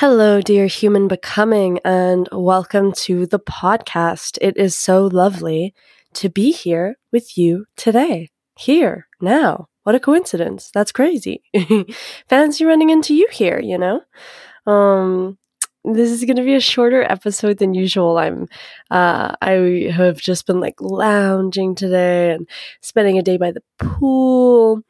Hello, dear human becoming, and welcome to the podcast. It is so lovely to be here with you today. Here, now. What a coincidence. That's crazy. Fancy running into you here, you know? Um, this is going to be a shorter episode than usual. I'm, uh, I have just been like lounging today and spending a day by the pool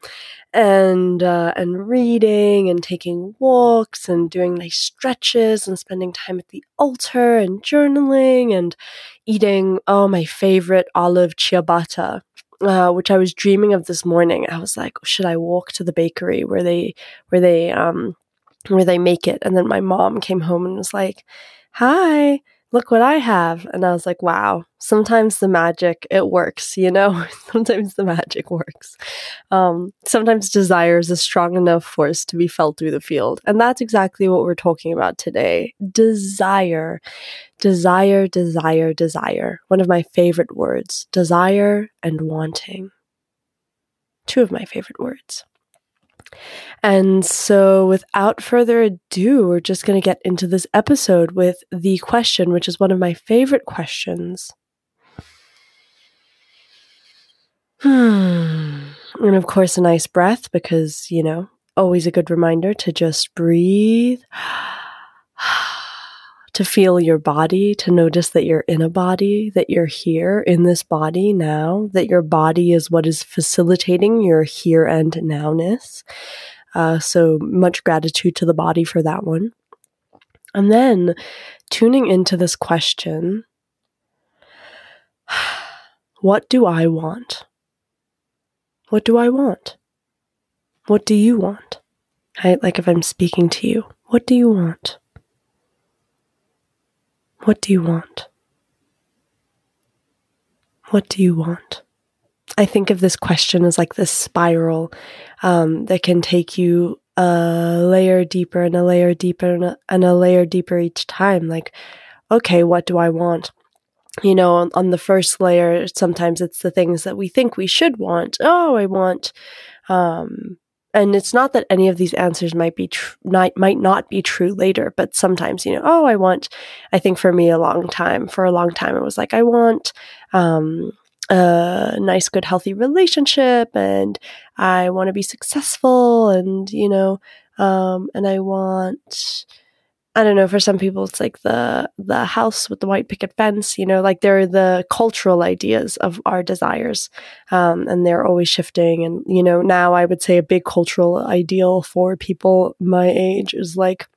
and uh, and reading and taking walks and doing nice stretches and spending time at the altar and journaling and eating oh my favorite olive ciabatta uh, which I was dreaming of this morning. I was like, should I walk to the bakery where they where they um where they make it? And then my mom came home and was like, "Hi, look what I have. And I was like, wow, sometimes the magic, it works, you know? sometimes the magic works. Um, sometimes desire is a strong enough force to be felt through the field. And that's exactly what we're talking about today. Desire. Desire, desire, desire. One of my favorite words. Desire and wanting. Two of my favorite words. And so, without further ado, we're just going to get into this episode with the question, which is one of my favorite questions. Hmm. And of course, a nice breath because, you know, always a good reminder to just breathe, to feel your body, to notice that you're in a body, that you're here in this body now, that your body is what is facilitating your here and nowness. Uh, so much gratitude to the body for that one. And then tuning into this question what do I want? What do I want? What do you want? Right? Like if I'm speaking to you, what do you want? What do you want? What do you want? I think of this question as like this spiral um, that can take you a layer deeper and a layer deeper and a, and a layer deeper each time. Like, okay, what do I want? You know, on, on, the first layer, sometimes it's the things that we think we should want. Oh, I want, um, and it's not that any of these answers might be tr- not, might not be true later, but sometimes you know, oh, I want. I think for me, a long time, for a long time, it was like I want, um, a nice, good, healthy relationship and I want to be successful and, you know, um, and I want, I don't know, for some people it's like the, the house with the white picket fence, you know, like they're the cultural ideas of our desires. Um, and they're always shifting. And, you know, now I would say a big cultural ideal for people my age is like,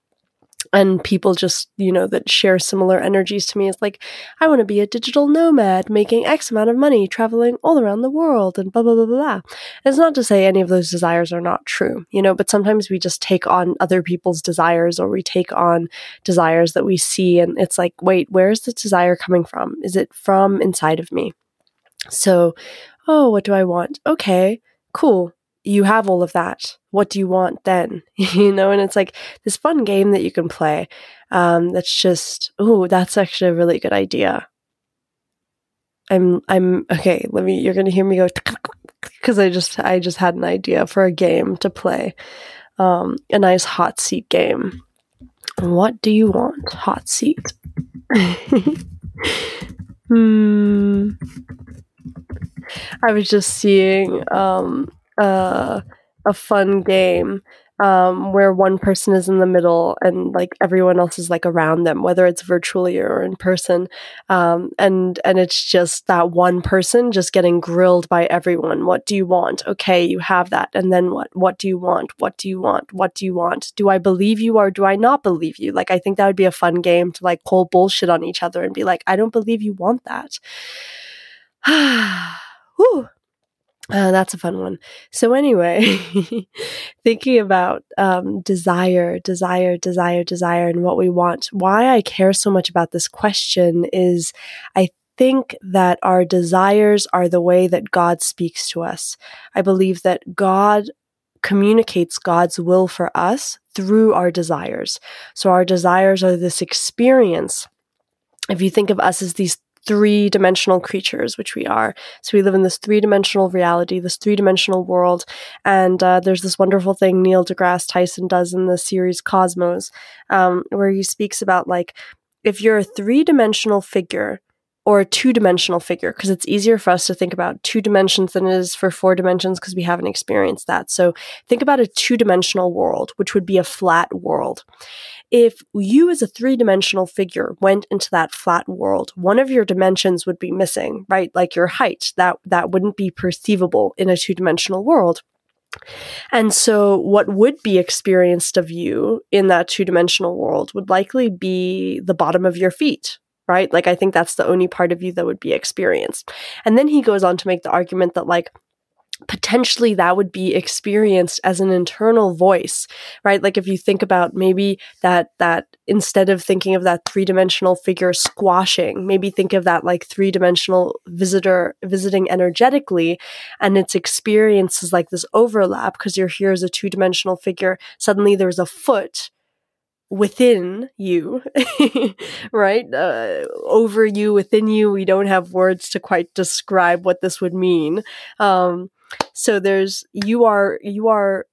and people just, you know, that share similar energies to me is like, I want to be a digital nomad making X amount of money traveling all around the world and blah, blah, blah, blah, blah. it's not to say any of those desires are not true, you know, but sometimes we just take on other people's desires or we take on desires that we see and it's like, wait, where's the desire coming from? Is it from inside of me? So, oh, what do I want? Okay, cool you have all of that. What do you want then? you know, and it's like this fun game that you can play. Um, that's just, oh, that's actually a really good idea. I'm, I'm okay. Let me. You're gonna hear me go because I just, I just had an idea for a game to play. Um, a nice hot seat game. What do you want? Hot seat. hmm. I was just seeing um a a fun game um, where one person is in the middle and like everyone else is like around them, whether it's virtually or in person. Um, and and it's just that one person just getting grilled by everyone. What do you want? Okay, you have that, and then what? What do you want? What do you want? What do you want? Do I believe you or do I not believe you? Like I think that would be a fun game to like call bullshit on each other and be like, I don't believe you want that. Whew. Uh, that's a fun one. So, anyway, thinking about um, desire, desire, desire, desire, and what we want, why I care so much about this question is I think that our desires are the way that God speaks to us. I believe that God communicates God's will for us through our desires. So, our desires are this experience. If you think of us as these three dimensional creatures, which we are. So we live in this three dimensional reality, this three dimensional world. And uh, there's this wonderful thing Neil deGrasse Tyson does in the series Cosmos, um, where he speaks about like, if you're a three dimensional figure, or a two dimensional figure because it's easier for us to think about two dimensions than it is for four dimensions because we haven't experienced that. So think about a two dimensional world, which would be a flat world. If you as a three dimensional figure went into that flat world, one of your dimensions would be missing, right? Like your height, that, that wouldn't be perceivable in a two dimensional world. And so, what would be experienced of you in that two dimensional world would likely be the bottom of your feet, right? Like, I think that's the only part of you that would be experienced. And then he goes on to make the argument that, like, potentially that would be experienced as an internal voice right like if you think about maybe that that instead of thinking of that three-dimensional figure squashing maybe think of that like three-dimensional visitor visiting energetically and its experience is like this overlap because you're here as a two-dimensional figure suddenly there's a foot within you, right? Uh, over you, within you. We don't have words to quite describe what this would mean. Um, so there's you are you are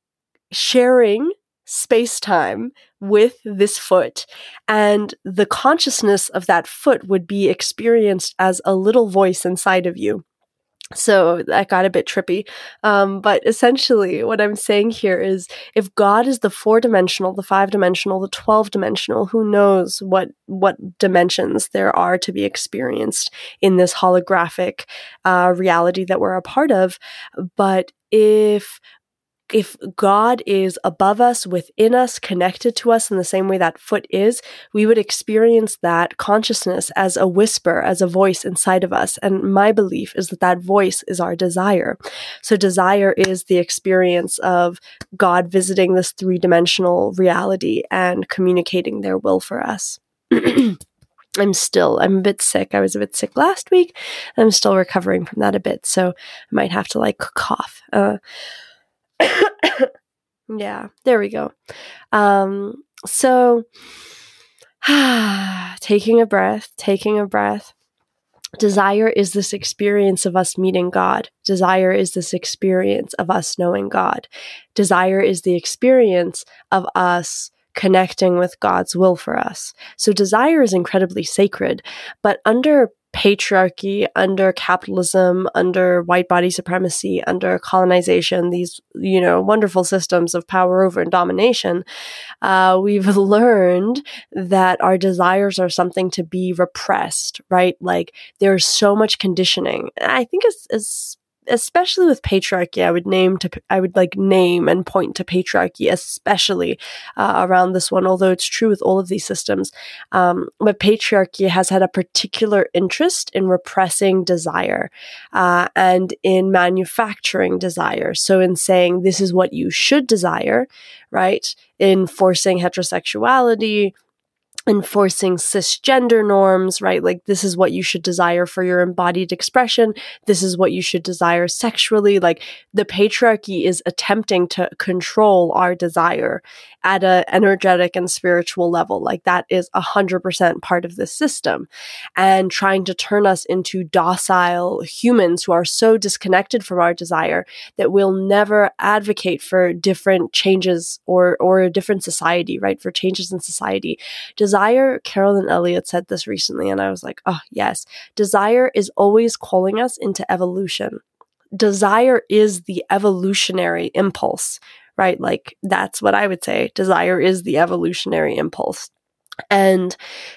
sharing space time with this foot and the consciousness of that foot would be experienced as a little voice inside of you so that got a bit trippy. Um, but essentially, what I'm saying here is if God is the four dimensional, the five dimensional, the 12 dimensional, who knows what, what dimensions there are to be experienced in this holographic uh, reality that we're a part of. But if if God is above us, within us, connected to us in the same way that foot is, we would experience that consciousness as a whisper, as a voice inside of us. And my belief is that that voice is our desire. So desire is the experience of God visiting this three dimensional reality and communicating their will for us. I'm still, I'm a bit sick. I was a bit sick last week. I'm still recovering from that a bit. So I might have to like cough. Uh, yeah, there we go. Um, so, taking a breath, taking a breath. Desire is this experience of us meeting God. Desire is this experience of us knowing God. Desire is the experience of us connecting with God's will for us. So desire is incredibly sacred, but under patriarchy, under capitalism, under white body supremacy, under colonization, these, you know, wonderful systems of power over and domination, uh, we've learned that our desires are something to be repressed, right? Like there's so much conditioning. I think it's, it's especially with patriarchy, I would name to I would like name and point to patriarchy, especially uh, around this one. Although it's true with all of these systems, um, but patriarchy has had a particular interest in repressing desire uh, and in manufacturing desire. So in saying this is what you should desire, right? In forcing heterosexuality enforcing cisgender norms, right? Like, this is what you should desire for your embodied expression. This is what you should desire sexually. Like, the patriarchy is attempting to control our desire at an energetic and spiritual level. Like, that is a hundred percent part of the system and trying to turn us into docile humans who are so disconnected from our desire that we'll never advocate for different changes or, or a different society, right? For changes in society. Desire desire, Carolyn Elliott said this recently, and I was like, oh, yes. Desire is always calling us into evolution. Desire is the evolutionary impulse, right? Like, that's what I would say. Desire is the evolutionary impulse. And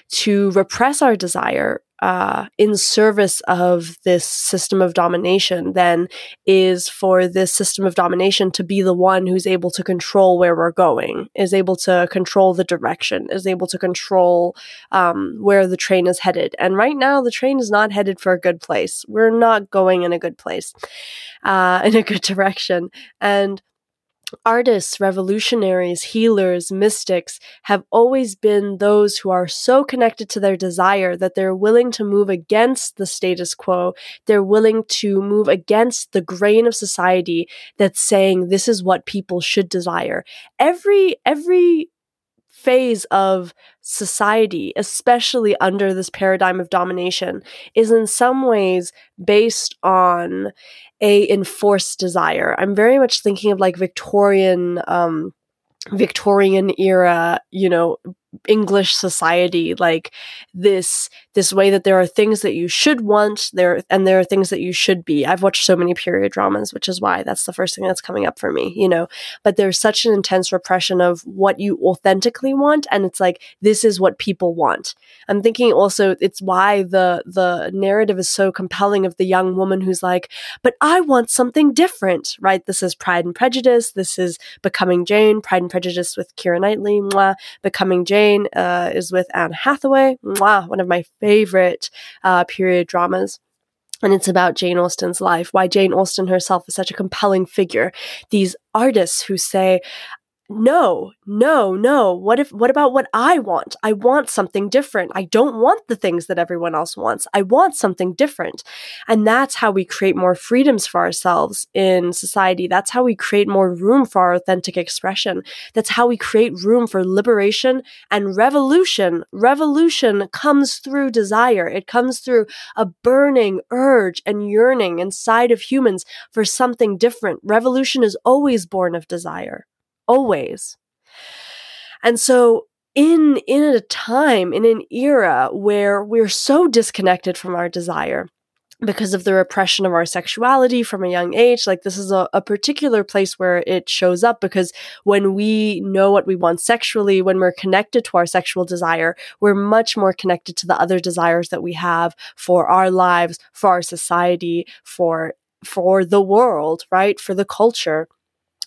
to repress our desire uh, in service of this system of domination then is for this system of domination to be the one who's able to control where we're going, is able to control the direction, is able to control um, where the train is headed. And right now, the train is not headed for a good place. We're not going in a good place, uh, in a good direction. And Artists, revolutionaries, healers, mystics have always been those who are so connected to their desire that they're willing to move against the status quo. They're willing to move against the grain of society that's saying this is what people should desire. Every, every phase of society, especially under this paradigm of domination, is in some ways based on a enforced desire. I'm very much thinking of like Victorian um Victorian era, you know, English society, like this this way that there are things that you should want there and there are things that you should be. I've watched so many period dramas, which is why that's the first thing that's coming up for me, you know. But there's such an intense repression of what you authentically want and it's like this is what people want. I'm thinking also it's why the the narrative is so compelling of the young woman who's like, "But I want something different." Right? This is Pride and Prejudice, this is Becoming Jane, Pride and Prejudice with Keira Knightley, mwah, Becoming Jane Jane uh, is with Anne Hathaway, Mwah, one of my favorite uh, period dramas. And it's about Jane Austen's life, why Jane Austen herself is such a compelling figure. These artists who say, no, no, no. What if, what about what I want? I want something different. I don't want the things that everyone else wants. I want something different. And that's how we create more freedoms for ourselves in society. That's how we create more room for our authentic expression. That's how we create room for liberation and revolution. Revolution comes through desire. It comes through a burning urge and yearning inside of humans for something different. Revolution is always born of desire always. And so in in a time in an era where we're so disconnected from our desire because of the repression of our sexuality from a young age like this is a, a, particular place where it shows up because when we know what we want sexually when we're connected to our sexual desire we're much more connected to the other desires that we have for our lives for our society for for the world right for the culture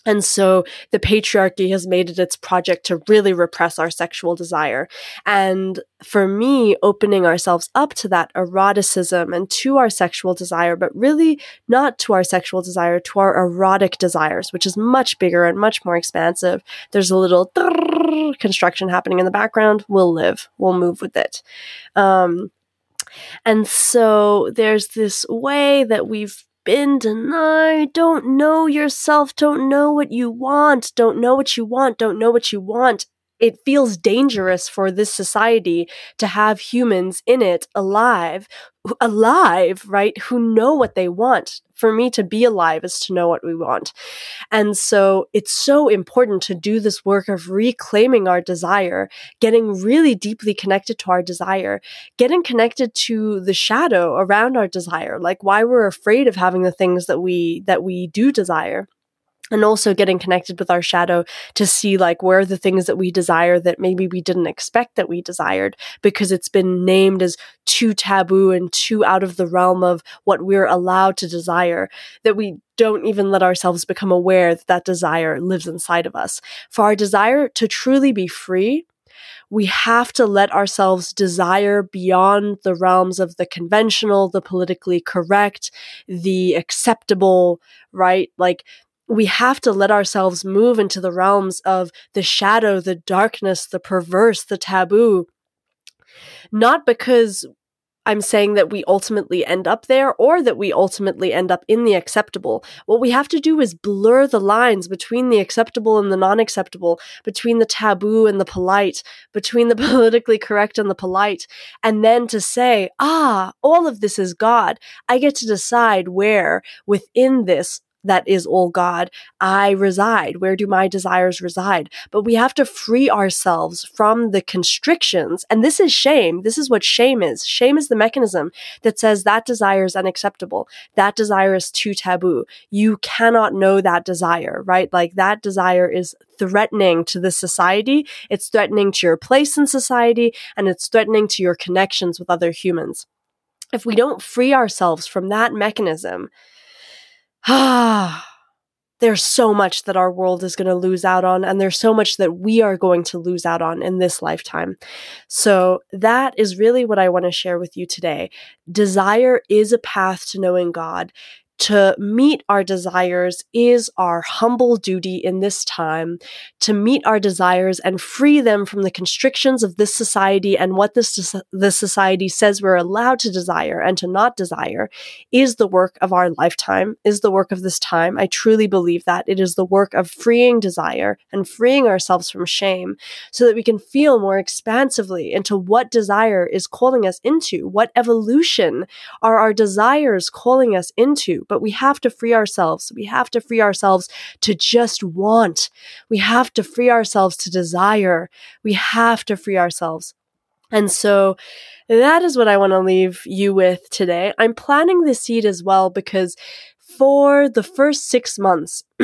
and so the patriarchy has made it its project to really repress our sexual desire. And for me, opening ourselves up to that eroticism and to our sexual desire, but really not to our sexual desire, to our erotic desires, which is much bigger and much more expansive. There's a little construction happening in the background. We'll live, we'll move with it. Um, and so there's this way that we've been denied. Don't know yourself. Don't know what you want. Don't know what you want. Don't know what you want. It feels dangerous for this society to have humans in it alive alive, right? Who know what they want. For me to be alive is to know what we want. And so it's so important to do this work of reclaiming our desire, getting really deeply connected to our desire, getting connected to the shadow around our desire, like why we're afraid of having the things that we, that we do desire and also getting connected with our shadow to see like where are the things that we desire that maybe we didn't expect that we desired because it's been named as too taboo and too out of the realm of what we're allowed to desire that we don't even let ourselves become aware that that desire lives inside of us for our desire to truly be free we have to let ourselves desire beyond the realms of the conventional, the politically correct, the acceptable, right? Like we have to let ourselves move into the realms of the shadow, the darkness, the perverse, the taboo. Not because I'm saying that we ultimately end up there or that we ultimately end up in the acceptable. What we have to do is blur the lines between the acceptable and the non acceptable, between the taboo and the polite, between the politically correct and the polite, and then to say, ah, all of this is God. I get to decide where within this that is all God, I reside. Where do my desires reside? But we have to free ourselves from the constrictions. And this is shame. This is what shame is. Shame is the mechanism that says that desire is unacceptable. That desire is too taboo. You cannot know that desire, right? Like that desire is threatening to the society. It's threatening to your place in society and it's threatening to your connections with other humans. If we don't free ourselves from that mechanism, Ah, there's so much that our world is going to lose out on, and there's so much that we are going to lose out on in this lifetime. So, that is really what I want to share with you today. Desire is a path to knowing God. To meet our desires is our humble duty in this time to meet our desires and free them from the constrictions of this society and what this, this society says we're allowed to desire and to not desire is the work of our lifetime, is the work of this time. I truly believe that it is the work of freeing desire and freeing ourselves from shame so that we can feel more expansively into what desire is calling us into, what evolution are our desires calling us into. But we have to free ourselves. We have to free ourselves to just want. We have to free ourselves to desire. We have to free ourselves. And so that is what I want to leave you with today. I'm planting the seed as well because for the first six months,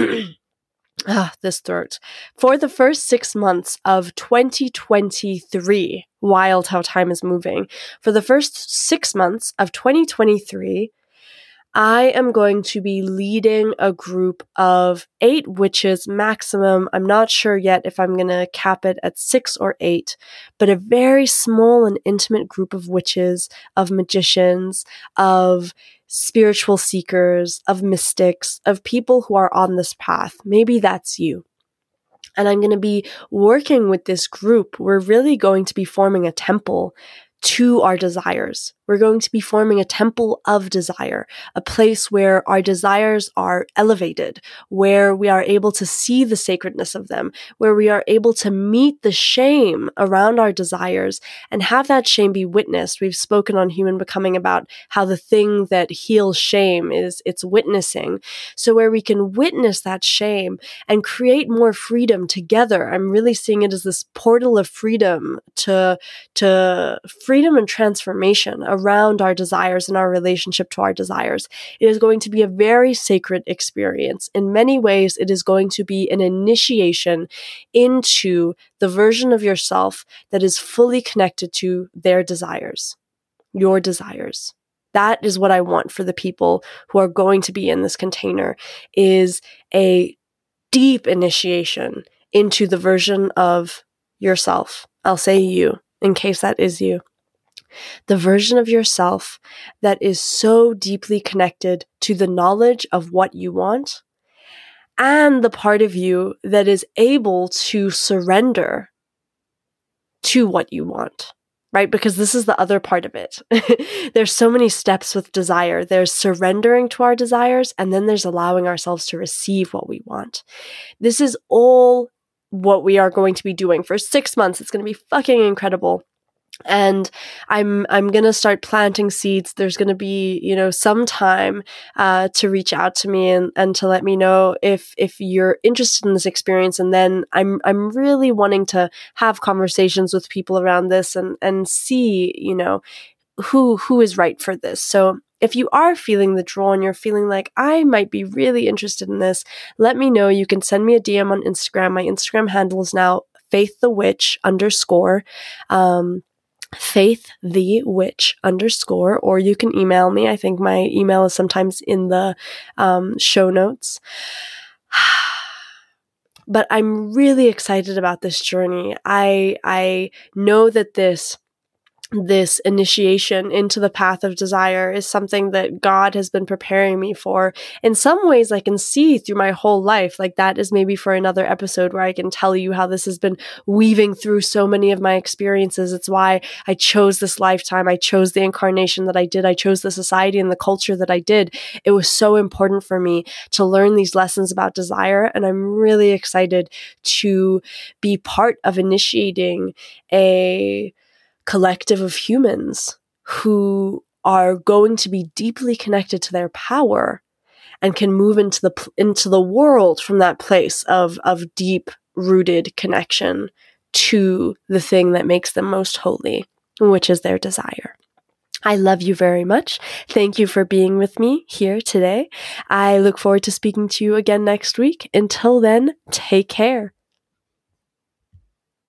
ah, this throat. For the first six months of 2023, wild how time is moving. For the first six months of 2023, I am going to be leading a group of eight witches maximum. I'm not sure yet if I'm going to cap it at six or eight, but a very small and intimate group of witches, of magicians, of spiritual seekers, of mystics, of people who are on this path. Maybe that's you. And I'm going to be working with this group. We're really going to be forming a temple to our desires. We're going to be forming a temple of desire, a place where our desires are elevated, where we are able to see the sacredness of them, where we are able to meet the shame around our desires and have that shame be witnessed. We've spoken on human becoming about how the thing that heals shame is it's witnessing. So where we can witness that shame and create more freedom together. I'm really seeing it as this portal of freedom to, to freedom and transformation around our desires and our relationship to our desires. It is going to be a very sacred experience. In many ways, it is going to be an initiation into the version of yourself that is fully connected to their desires, your desires. That is what I want for the people who are going to be in this container is a deep initiation into the version of yourself. I'll say you in case that is you the version of yourself that is so deeply connected to the knowledge of what you want and the part of you that is able to surrender to what you want right? Because this is the other part of it. there's so many steps with desire. There's surrendering to our desires, and then there's allowing ourselves to receive what we want. This is all what we are going to be doing for six months. It's going to be fucking incredible and i'm i'm going to start planting seeds there's going to be you know some time uh, to reach out to me and, and to let me know if if you're interested in this experience and then i'm i'm really wanting to have conversations with people around this and and see you know who who is right for this so if you are feeling the draw and you're feeling like I might be really interested in this, let me know. You can send me a DM on Instagram. My Instagram handle is now faith the witch underscore. Um, faith the witch underscore or you can email me. I think my email is sometimes in the um, show notes. But i'm really excited about this journey. I i know that this this initiation into the path of desire is something that God has been preparing me for. In some ways, I can see through my whole life. Like that is maybe for another episode where I can tell you how this has been weaving through so many of my experiences. It's why I chose this lifetime. I chose the incarnation that I did. I chose the society and the culture that I did. It was so important for me to learn these lessons about desire. And I'm really excited to be part of initiating a collective of humans who are going to be deeply connected to their power and can move into the into the world from that place of of deep rooted connection to the thing that makes them most holy which is their desire I love you very much. Thank you for being with me here today. I look forward to speaking to you again next week. Until then, take care.